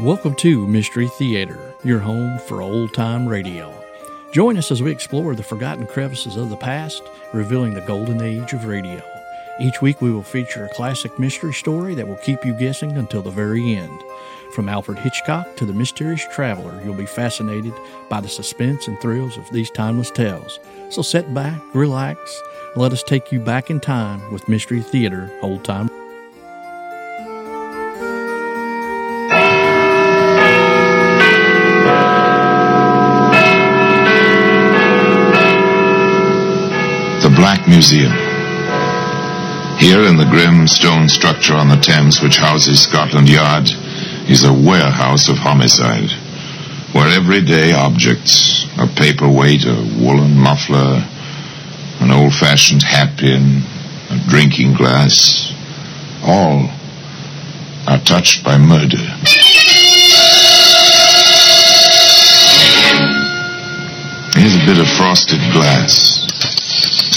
Welcome to Mystery Theater, your home for old time radio. Join us as we explore the forgotten crevices of the past, revealing the golden age of radio. Each week we will feature a classic mystery story that will keep you guessing until the very end. From Alfred Hitchcock to the mysterious traveler, you'll be fascinated by the suspense and thrills of these timeless tales. So sit back, relax, and let us take you back in time with Mystery Theater Old Time Black Museum. Here in the grim stone structure on the Thames which houses Scotland Yard is a warehouse of homicide, where everyday objects, a paperweight, a woolen muffler, an old-fashioned hat-pin, a drinking glass, all are touched by murder. Here's a bit of frosted glass.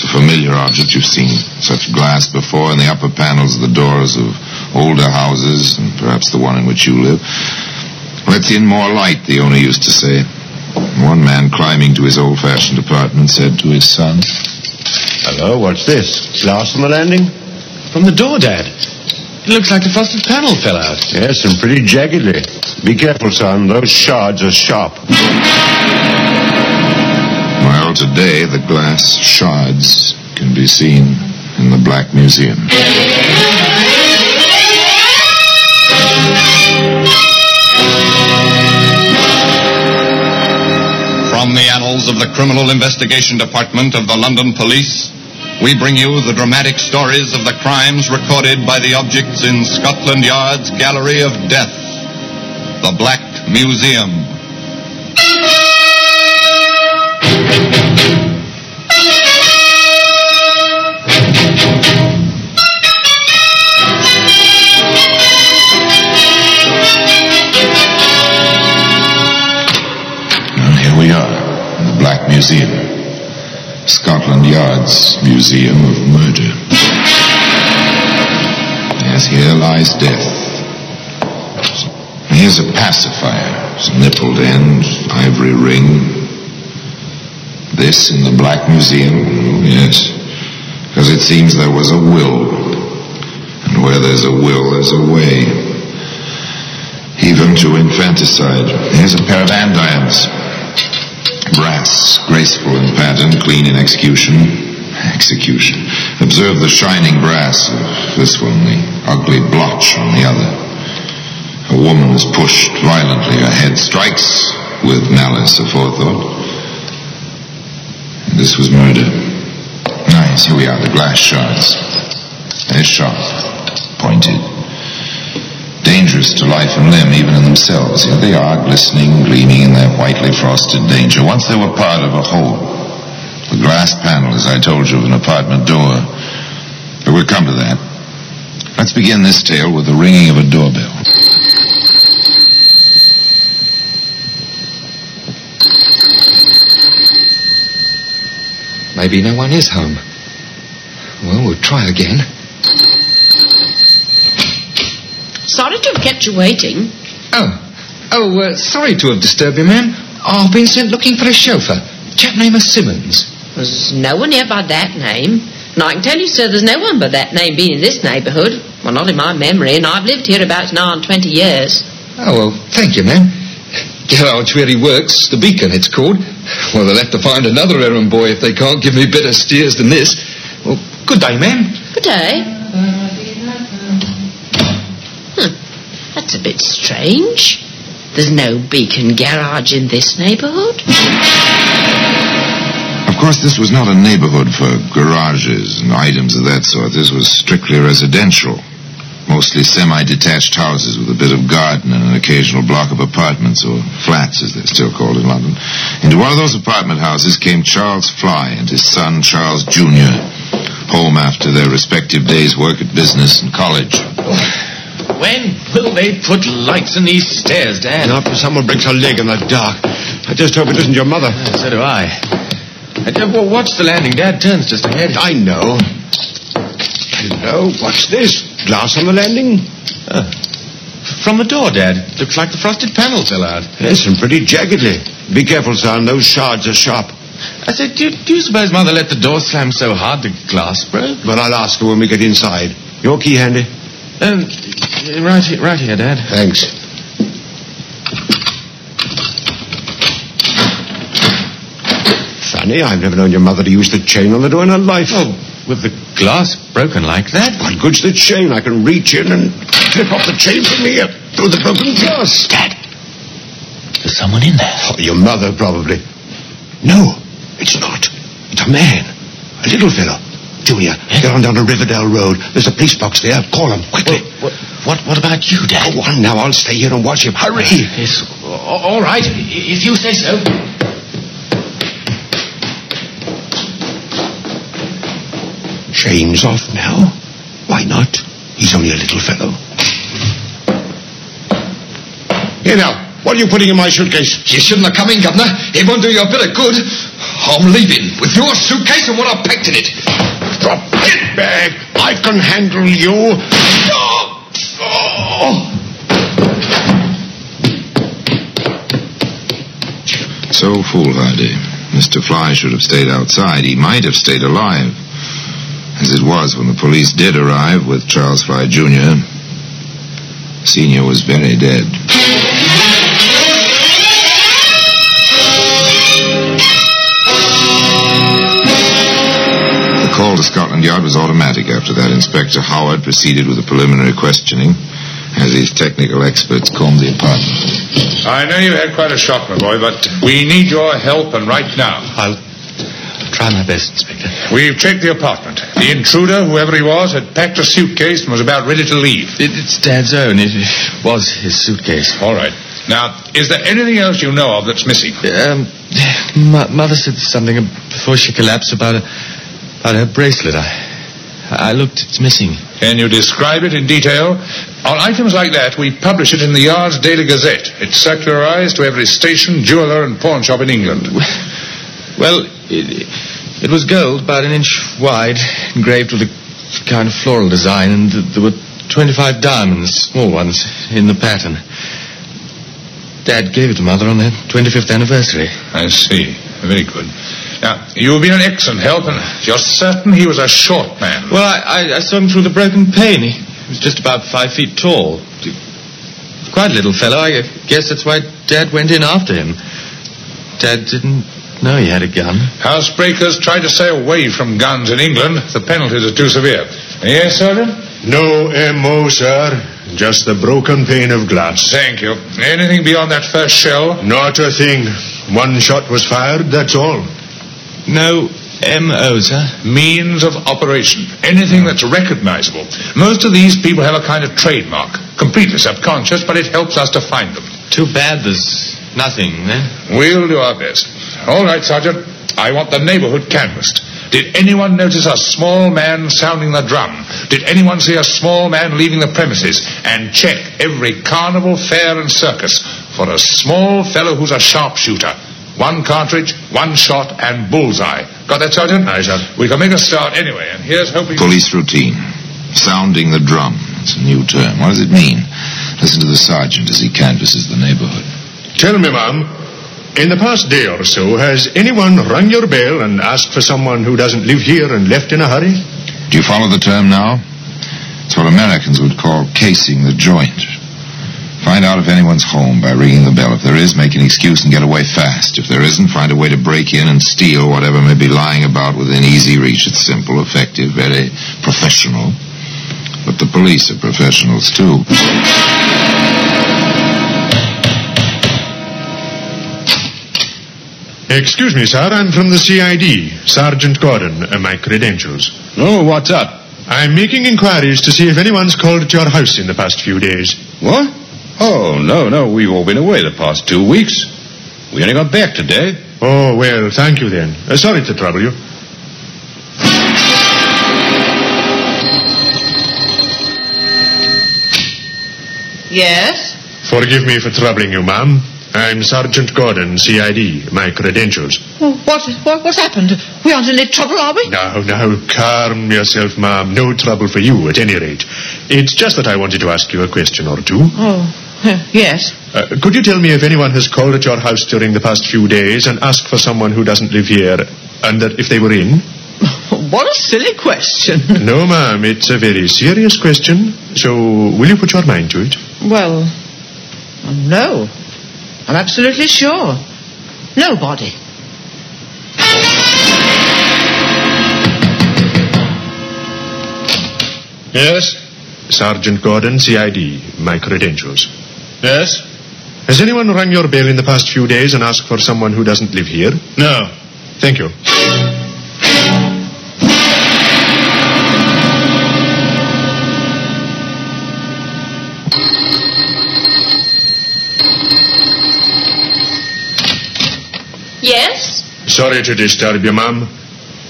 It's a familiar object. You've seen such glass before in the upper panels of the doors of older houses, and perhaps the one in which you live. Lets in more light, the owner used to say. One man climbing to his old-fashioned apartment said to his son, Hello, what's this? Glass on the landing? From the door, Dad. It looks like the frosted panel fell out. Yes, and pretty jaggedly. Be careful, son. Those shards are sharp. Today the glass shards can be seen in the Black Museum. From the annals of the Criminal Investigation Department of the London Police, we bring you the dramatic stories of the crimes recorded by the objects in Scotland Yard's Gallery of Death, the Black Museum. Museum. Scotland Yard's Museum of Murder. Yes, here lies death. Here's a pacifier, its nippled end, ivory ring. This in the Black Museum? Yes. Because it seems there was a will. And where there's a will, there's a way. Even to infanticide. Here's a pair of andirons. Brass, graceful in pattern, clean in execution. Execution. Observe the shining brass of this one, the ugly blotch on the other. A woman is pushed violently. Her head strikes with malice aforethought. This was murder. Nice, here we are, the glass shards. They're sharp, pointed. Dangerous to life and limb, even in themselves. Here they are, glistening, gleaming in their whitely frosted danger. Once they were part of a whole. The glass panel, as I told you, of an apartment door. But we'll come to that. Let's begin this tale with the ringing of a doorbell. Maybe no one is home. Well, we'll try again. Sorry to have kept you waiting. Oh, oh, uh, sorry to have disturbed you, ma'am. I've been sent looking for a chauffeur. Chap name named Simmons. There's no one here by that name. And I can tell you, sir, there's no one by that name been in this neighbourhood. Well, not in my memory, and I've lived here about nigh on 20 years. Oh, well, thank you, ma'am. Garage where he works, the Beacon, it's called. Well, they'll have to find another errand boy if they can't give me better steers than this. Well, good day, ma'am. Good day. That's a bit strange. There's no Beacon garage in this neighbourhood. Of course, this was not a neighborhood for garages and items of that sort. This was strictly residential. Mostly semi-detached houses with a bit of garden and an occasional block of apartments, or flats as they're still called in London. Into one of those apartment houses came Charles Fly and his son Charles Jr., home after their respective days' work at business and college. When will they put lights in these stairs, Dad? Not for someone breaks a leg in the dark. I just hope it isn't your mother. So do I. Uh, Dad, well, watch the landing. Dad turns just ahead. I know. Hello, what's this? Glass on the landing? From the door, Dad. Looks like the frosted panel fell out. Yes, and pretty jaggedly. Be careful, son. Those shards are sharp. I said, do, do you suppose Mother let the door slam so hard the glass broke? But I'll ask her when we get inside. Your key handy? Um, right here, right here, Dad. Thanks. Funny, I've never known your mother to use the chain on the door in her life. Oh, with the glass broken like that? What good's the chain? I can reach in and clip off the chain from here through the broken glass. Dad, there's someone in there. Oh, your mother, probably. No, it's not. It's a man. A little fellow. Junior, eh? get on down to Riverdale Road. There's a police box there. Call him, quickly. What, what, what about you, Dad? Go on now. I'll stay here and watch him. Hurry. Uh, yes, all right, if you say so. Chain's off now. Why not? He's only a little fellow. Here now. What are you putting in my suitcase? You shouldn't have come in, Governor. It won't do you a bit of good. I'm leaving with your suitcase and what I've packed in it. Bag. I can handle you. Oh. So foolhardy. Mr. Fly should have stayed outside. He might have stayed alive. As it was, when the police did arrive with Charles Fly Jr., Senior was very dead. Call to Scotland Yard was automatic after that. Inspector Howard proceeded with a preliminary questioning as his technical experts combed the apartment. I know you had quite a shock, my boy, but we need your help, and right now. I'll try my best, Inspector. We've checked the apartment. The intruder, whoever he was, had packed a suitcase and was about ready to leave. It, it's Dad's own. It was his suitcase. All right. Now, is there anything else you know of that's missing? Um, mo- Mother said something before she collapsed about, a, about her bracelet. I, I looked. It's missing. Can you describe it in detail? On items like that, we publish it in the Yard's Daily Gazette. It's circularized to every station, jeweler, and pawn shop in England. Well, it, it was gold, about an inch wide, engraved with a kind of floral design, and there were 25 diamonds, small ones, in the pattern. Dad gave it to Mother on their 25th anniversary. I see. Very good. Now, you've been an excellent help, and you're certain he was a short man. Well, I, I, I saw him through the broken pane. He was just about five feet tall. Quite a little fellow. I guess that's why Dad went in after him. Dad didn't know he had a gun. Housebreakers try to stay away from guns in England. The penalties are too severe. Yes, Sergeant? No M.O., sir. Just the broken pane of glass. Thank you. Anything beyond that first shell? Not a thing. One shot was fired, that's all. No M.O., sir? Means of operation. Anything that's recognizable. Most of these people have a kind of trademark. Completely subconscious, but it helps us to find them. Too bad there's nothing, then. We'll do our best. All right, Sergeant. I want the neighborhood canvassed. Did anyone notice a small man sounding the drum? Did anyone see a small man leaving the premises? And check every carnival, fair, and circus for a small fellow who's a sharpshooter. One cartridge, one shot, and bullseye. Got that, Sergeant? Aye, sir. We can make a start anyway, and here's hoping... Police routine. Sounding the drum. It's a new term. What does it mean? Listen to the sergeant as he canvasses the neighborhood. Tell me, ma'am, in the past day or so, has anyone rung your bell and asked for someone who doesn't live here and left in a hurry? Do you follow the term now? It's what Americans would call casing the joint. Find out if anyone's home by ringing the bell. If there is, make an excuse and get away fast. If there isn't, find a way to break in and steal whatever may be lying about within easy reach. It's simple, effective, very professional. But the police are professionals, too. Excuse me, sir. I'm from the CID. Sergeant Gordon. Uh, my credentials. Oh, what's up? I'm making inquiries to see if anyone's called at your house in the past few days. What? Oh, no, no. We've all been away the past two weeks. We only got back today. Oh, well, thank you then. Uh, sorry to trouble you. Yes? Forgive me for troubling you, ma'am. I'm Sergeant Gordon, CID. My credentials. Oh, what, what, what's happened? We aren't in any trouble, are we? Now, now, calm yourself, ma'am. No trouble for you, at any rate. It's just that I wanted to ask you a question or two. Oh, yes. Uh, could you tell me if anyone has called at your house during the past few days and asked for someone who doesn't live here, and that if they were in? What a silly question. no, ma'am, it's a very serious question. So, will you put your mind to it? Well, no. I'm absolutely sure. Nobody. Yes? Sergeant Gordon, CID. My credentials. Yes? Has anyone rung your bell in the past few days and asked for someone who doesn't live here? No. Thank you. Yes? Sorry to disturb you, ma'am.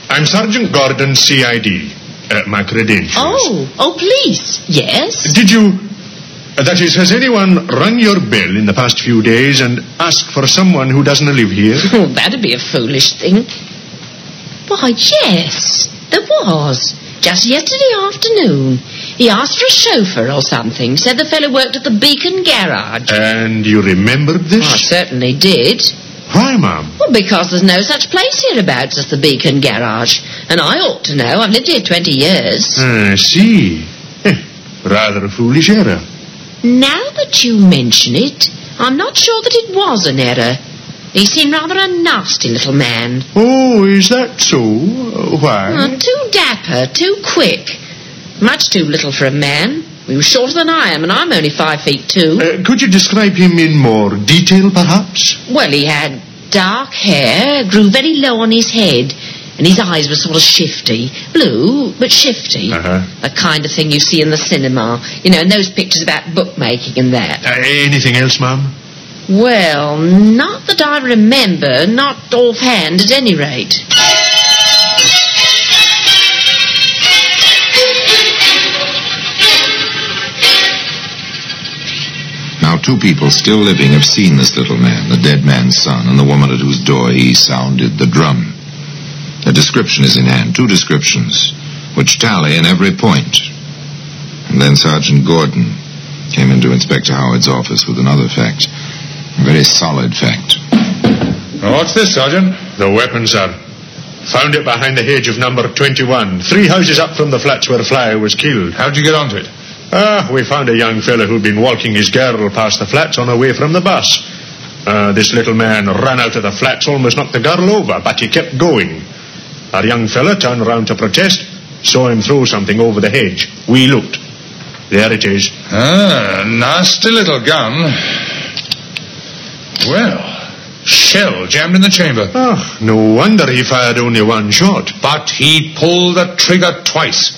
I'm Sergeant Gordon, CID. Uh, my credentials. Oh, oh, please. Yes? Did you... uh, that is, has anyone rung your bell in the past few days and asked for someone who doesn't live here? Oh, that'd be a foolish thing. Why, yes, there was. Just yesterday afternoon. He asked for a chauffeur or something. Said the fellow worked at the Beacon Garage. And you remembered this? I certainly did. Why, ma'am? Well, because there's no such place hereabouts as the Beacon Garage. And I ought to know. I've lived here 20 years. I see. Eh, rather a foolish error. Now that you mention it, I'm not sure that it was an error. He seemed rather a nasty little man. Oh, is that so? Uh, why? Uh, too dapper, too quick. Much too little for a man. He was shorter than I am, and I'm only five feet two. Uh, could you describe him in more detail, perhaps? Well, he had dark hair, grew very low on his head, and his eyes were sort of shifty. Blue, but shifty. Uh-huh. The kind of thing you see in the cinema. You know, in those pictures about bookmaking and that. Uh, anything else, ma'am? Well, not that I remember, not offhand at any rate. Now, two people still living have seen this little man, the dead man's son, and the woman at whose door he sounded the drum. A description is in hand, two descriptions, which tally in every point. And then Sergeant Gordon came into Inspector Howard's office with another fact, a very solid fact. Now, what's this, Sergeant? The weapon, sir. Found it behind the hedge of number 21, three houses up from the flats where Flyer was killed. How'd you get onto it? Ah, we found a young fellow who'd been walking his girl past the flats on her way from the bus. Uh, this little man ran out of the flats, almost knocked the girl over, but he kept going. Our young fellow turned round to protest, saw him throw something over the hedge. We looked. There it is. Ah, nasty little gun. Well, shell jammed in the chamber. Ah, no wonder he fired only one shot. But he pulled the trigger twice.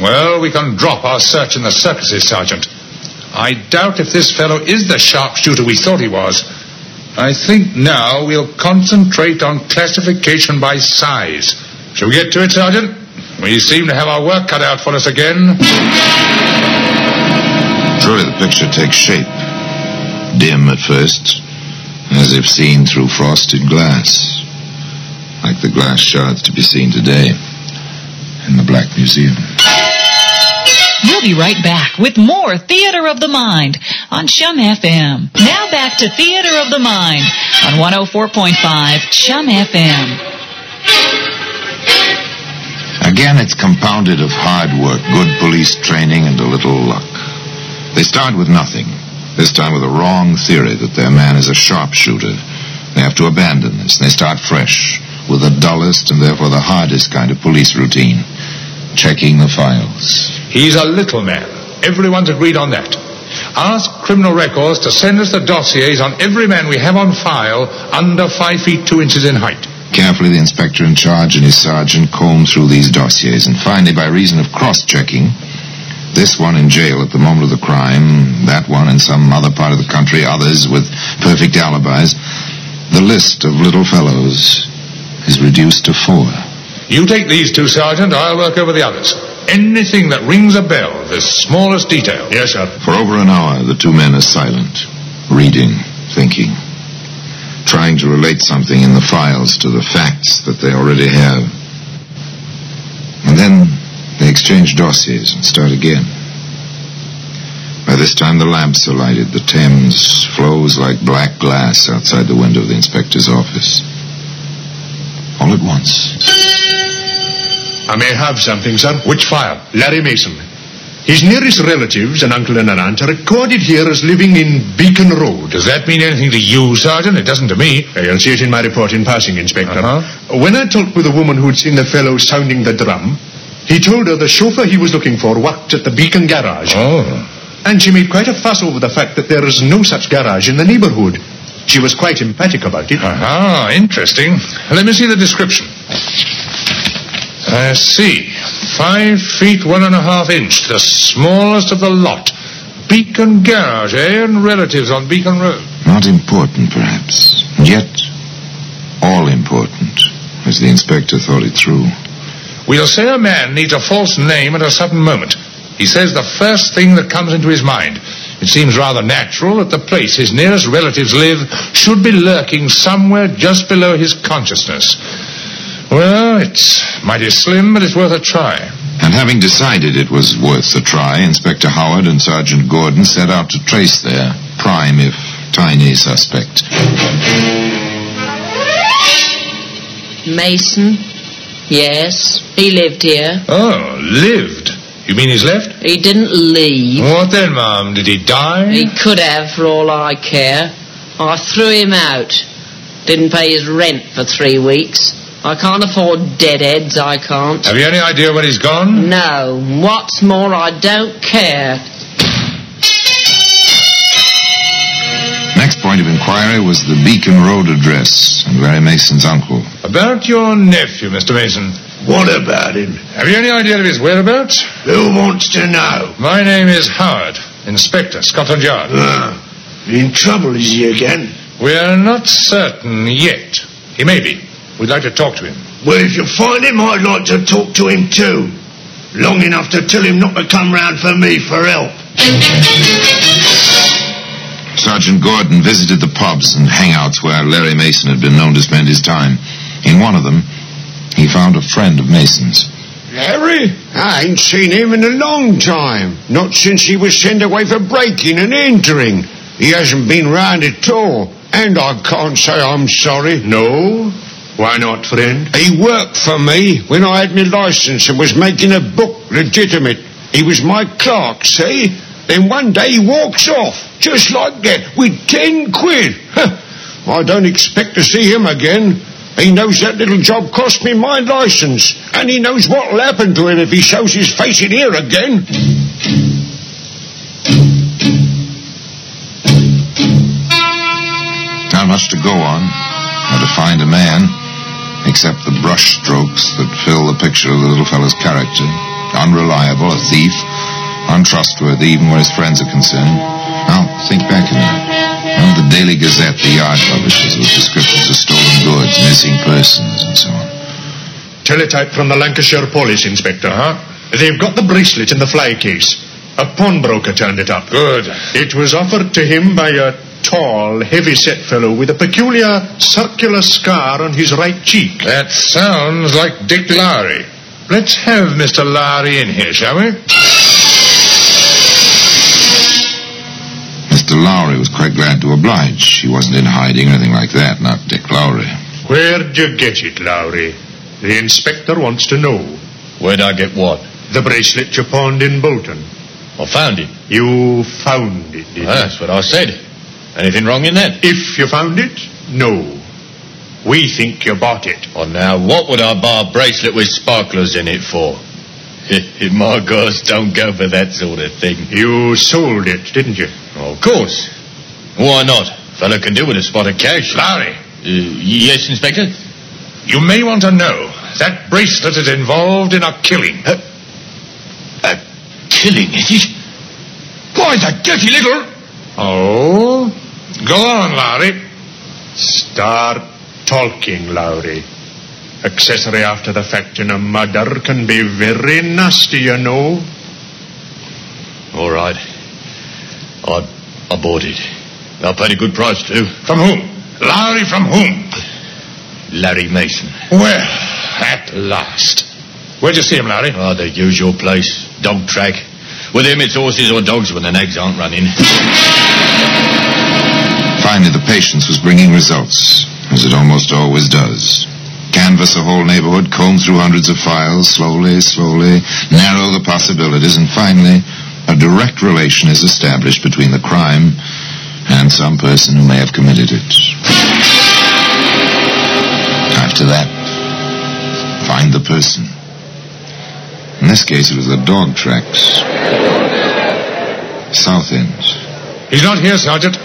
Well, we can drop our search in the circuses, Sergeant. I doubt if this fellow is the sharpshooter we thought he was. I think now we'll concentrate on classification by size. Shall we get to it, Sergeant? We seem to have our work cut out for us again. Truly, the picture takes shape. Dim at first, as if seen through frosted glass. Like the glass shards to be seen today in the Black Museum. We'll be right back with more Theater of the Mind on Chum FM. Now back to Theater of the Mind on 104.5 Chum FM. Again, it's compounded of hard work, good police training, and a little luck. They start with nothing, this time with a wrong theory that their man is a sharpshooter. They have to abandon this, and they start fresh with the dullest and therefore the hardest kind of police routine checking the files. He's a little man. Everyone's agreed on that. Ask criminal records to send us the dossiers on every man we have on file under five feet two inches in height. Carefully, the inspector in charge and his sergeant comb through these dossiers, and finally, by reason of cross-checking, this one in jail at the moment of the crime, that one in some other part of the country, others with perfect alibis, the list of little fellows is reduced to four. You take these two, Sergeant. I'll work over the others. Anything that rings a bell, the smallest detail. Yes, sir. For over an hour, the two men are silent, reading, thinking, trying to relate something in the files to the facts that they already have. And then they exchange dossiers and start again. By this time, the lamps are lighted. The Thames flows like black glass outside the window of the inspector's office. All at once. I may have something, sir. Which file? Larry Mason. His nearest relatives, an uncle and an aunt, are recorded here as living in Beacon Road. Does that mean anything to you, Sergeant? It doesn't to me. You'll see it in my report in passing, Inspector. Uh-huh. When I talked with a woman who'd seen the fellow sounding the drum, he told her the chauffeur he was looking for worked at the Beacon garage. Oh. And she made quite a fuss over the fact that there is no such garage in the neighborhood. She was quite emphatic about it. Ah, interesting. Let me see the description. I see. Five feet one and a half inch, the smallest of the lot. Beacon Garage, eh? And relatives on Beacon Road. Not important, perhaps. Yet, all important, as the inspector thought it through. We'll say a man needs a false name at a sudden moment. He says the first thing that comes into his mind. It seems rather natural that the place his nearest relatives live should be lurking somewhere just below his consciousness. Well, it's mighty slim, but it's worth a try. And having decided it was worth a try, Inspector Howard and Sergeant Gordon set out to trace their prime, if tiny, suspect. Mason? Yes, he lived here. Oh, lived? You mean he's left? He didn't leave. What then, Mum? Did he die? He could have, for all I care. I threw him out. Didn't pay his rent for three weeks. I can't afford dead deadheads, I can't. Have you any idea where he's gone? No. What's more, I don't care. Next point of inquiry was the Beacon Road address and Larry Mason's uncle. About your nephew, Mr. Mason. What about him? Have you any idea of his whereabouts? Who wants to know? My name is Howard, Inspector, Scotland Yard. Ah, in trouble is he again? We're not certain yet. He may be. We'd like to talk to him. Well, if you find him, I'd like to talk to him too. Long enough to tell him not to come round for me for help. Sergeant Gordon visited the pubs and hangouts where Larry Mason had been known to spend his time. In one of them, he found a friend of Mason's. Larry? I ain't seen him in a long time. Not since he was sent away for breaking and entering. He hasn't been round at all. And I can't say I'm sorry. No? Why not, friend? He worked for me when I had my license and was making a book legitimate. He was my clerk, see? Then one day he walks off, just like that, with ten quid. I don't expect to see him again. He knows that little job cost me my license, and he knows what'll happen to him if he shows his face in here again. Not much to go on, to find a man, except the brush strokes that fill the picture of the little fellow's character. Unreliable, a thief, untrustworthy even where his friends are concerned. Now, think back a minute. Well, the Daily Gazette, the yard publishes, with descriptions of stolen goods, missing persons, and so on. Teletype from the Lancashire Police Inspector, huh? They've got the bracelet in the fly case. A pawnbroker turned it up. Good. It was offered to him by a tall, heavy-set fellow with a peculiar circular scar on his right cheek. That sounds like Dick Lowry. Let's have Mr. Lowry in here, shall we? Mr. Lowry was quite glad to oblige. He wasn't in hiding or anything like that, not Dick Lowry. Where'd you get it, Lowry? The inspector wants to know. Where'd I get what? The bracelet you pawned in Bolton. I found it. You found it, did Well, that's what I said. Anything wrong in that? If you found it, no. We think you bought it. Well, now, what would I buy a bracelet with sparklers in it for? My girls don't go for that sort of thing. You sold it, didn't you? Oh, of course. Why not? Fellow can do with a spot of cash. Lowry. Uh, yes, Inspector? You may want to know that bracelet is involved in a killing. Uh, a killing, is it? Why, the dirty little... Oh? Go on, Lowry. Start talking, Lowry. Accessory after the fact in a murder can be very nasty, you know. All right. I, I bought it. I paid a good price, too. From whom? Lowry from whom? Larry Mason. Well, at last. Where'd you see him, Larry? Oh, ah, the usual place. Dog track. With him, it's horses or dogs when the nags aren't running. Finally, the patience was bringing results, as it almost always does. Canvass a whole neighborhood, comb through hundreds of files, slowly, slowly, narrow the possibilities, and finally, a direct relation is established between the crime and some person who may have committed it. After that, find the person. In this case, it was the dog tracks. South End. He's not here, Sergeant.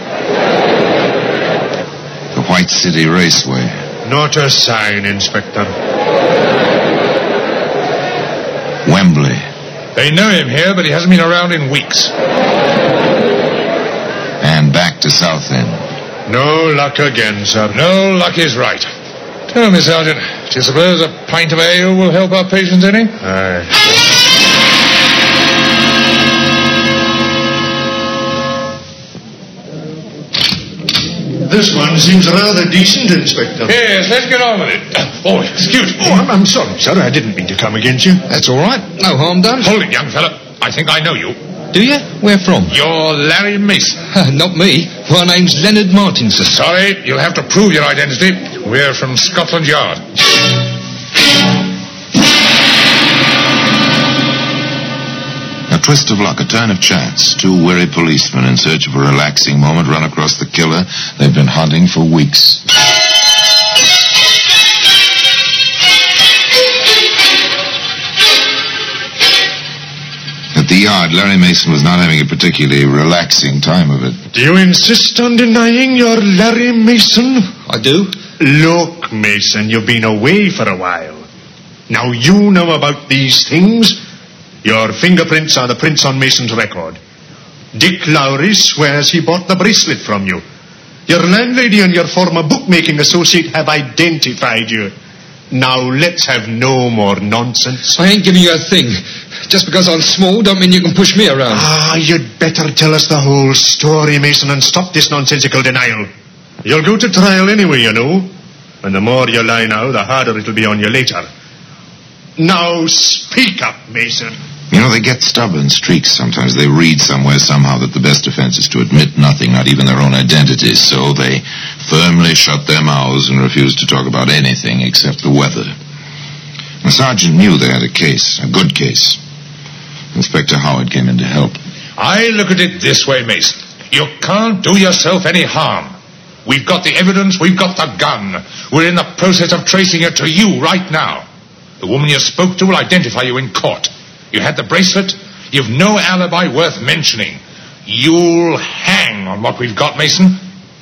The White City Raceway. Not a sign, Inspector. Wembley. They know him here, but he hasn't been around in weeks. And back to South End. No luck again, sir. No luck is right. Tell me, Sergeant, do you suppose a pint of ale will help our patience any? Aye. This one seems rather decent, Inspector. Yes, let's get on with it. Oh, excuse me. Oh, I'm, I'm sorry, sir. I didn't mean to come against you. That's all right. No harm done. Hold it, young fella. I think I know you. Do you? Where from? You're Larry Mason. Not me. My name's Leonard Martinson. Sorry, you'll have to prove your identity. We're from Scotland Yard. A twist of luck, a turn of chance. Two weary policemen in search of a relaxing moment run across the killer they've been hunting for weeks. At the yard, Larry Mason was not having a particularly relaxing time of it. Do you insist on denying you're Larry Mason? I do. Look, Mason, you've been away for a while. Now you know about these things. Your fingerprints are the prints on Mason's record. Dick Lowry swears he bought the bracelet from you. Your landlady and your former bookmaking associate have identified you. Now let's have no more nonsense. I ain't giving you a thing. Just because I'm small don't mean you can push me around. Ah, you'd better tell us the whole story, Mason, and stop this nonsensical denial. You'll go to trial anyway, you know. And the more you lie now, the harder it'll be on you later. Now speak up, Mason. You know, they get stubborn streaks sometimes. They read somewhere somehow that the best defense is to admit nothing, not even their own identities. So they firmly shut their mouths and refuse to talk about anything except the weather. The sergeant knew they had a case, a good case. Inspector Howard came in to help. I look at it this way, Mason. You can't do yourself any harm. We've got the evidence, we've got the gun. We're in the process of tracing it to you right now. The woman you spoke to will identify you in court. You had the bracelet. You've no alibi worth mentioning. You'll hang on what we've got, Mason,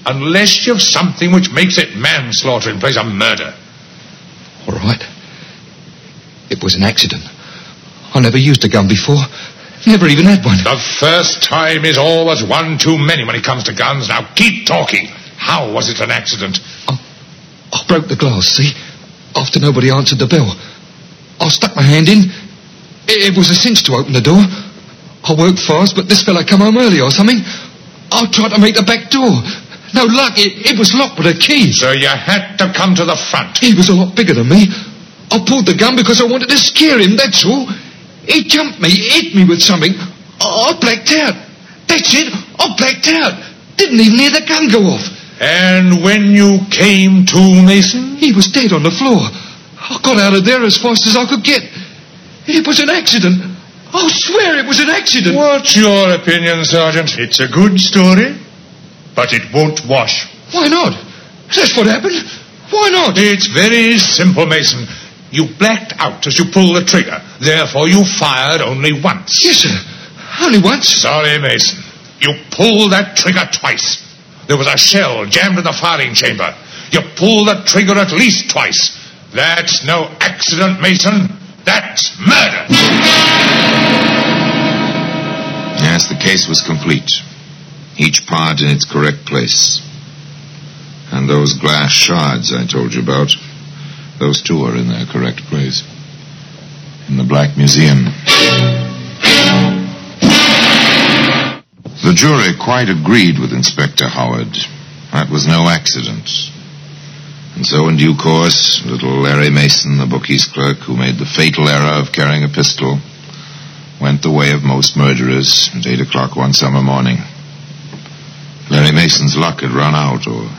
unless you've something which makes it manslaughter in place of murder. All right. It was an accident. I never used a gun before. Never even had one. The first time is always one too many when it comes to guns. Now keep talking. How was it an accident? I, I broke the glass, see? After nobody answered the bell. I stuck my hand in. It, it was a cinch to open the door. I worked fast, but this fella come home early or something. I tried to make the back door. No luck. It, it was locked with a key. So you had to come to the front. He was a lot bigger than me. I pulled the gun because I wanted to scare him, that's all. He jumped me, hit me with something. I blacked out. That's it. I blacked out. Didn't even hear the gun go off. And when you came to, Mason? He was dead on the floor. I got out of there as fast as I could get. It was an accident. I'll swear it was an accident. What's your opinion, Sergeant? It's a good story, but it won't wash. Why not? That's what happened. Why not? It's very simple, Mason. You blacked out as you pulled the trigger. Therefore, you fired only once. Yes, sir. Only once. Sorry, Mason. You pulled that trigger twice. There was a shell jammed in the firing chamber. You pulled the trigger at least twice. That's no accident, Mason. That's murder. Yes, the case was complete. Each part in its correct place. And those glass shards I told you about, those two are in their correct place. In the Black Museum. The jury quite agreed with Inspector Howard. That was no accident. And so, in due course, little Larry Mason, the bookies clerk who made the fatal error of carrying a pistol, went the way of most murderers at 8 o'clock one summer morning. Larry Mason's luck had run out, or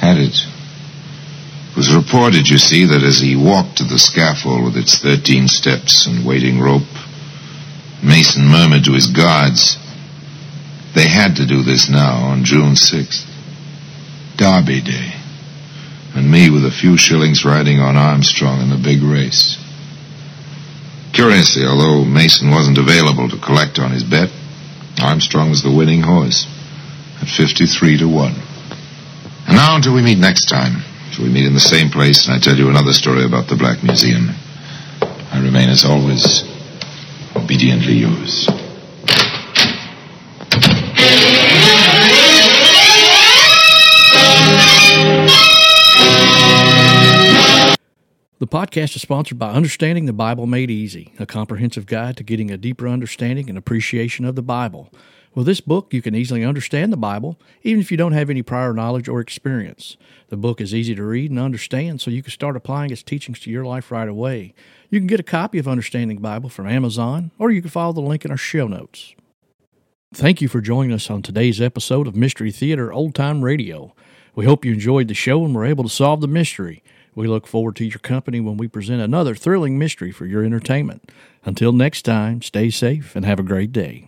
had it? It was reported, you see, that as he walked to the scaffold with its 13 steps and waiting rope, Mason murmured to his guards, they had to do this now on June 6th. Derby Day. And me with a few shillings riding on Armstrong in the big race. Curiously, although Mason wasn't available to collect on his bet, Armstrong was the winning horse at 53 to 1. And now until we meet next time, till we meet in the same place and I tell you another story about the Black Museum, I remain as always obediently yours. The podcast is sponsored by Understanding the Bible Made Easy, a comprehensive guide to getting a deeper understanding and appreciation of the Bible. With this book, you can easily understand the Bible, even if you don't have any prior knowledge or experience. The book is easy to read and understand, so you can start applying its teachings to your life right away. You can get a copy of Understanding the Bible from Amazon, or you can follow the link in our show notes. Thank you for joining us on today's episode of Mystery Theater Old Time Radio. We hope you enjoyed the show and were able to solve the mystery. We look forward to your company when we present another thrilling mystery for your entertainment. Until next time, stay safe and have a great day.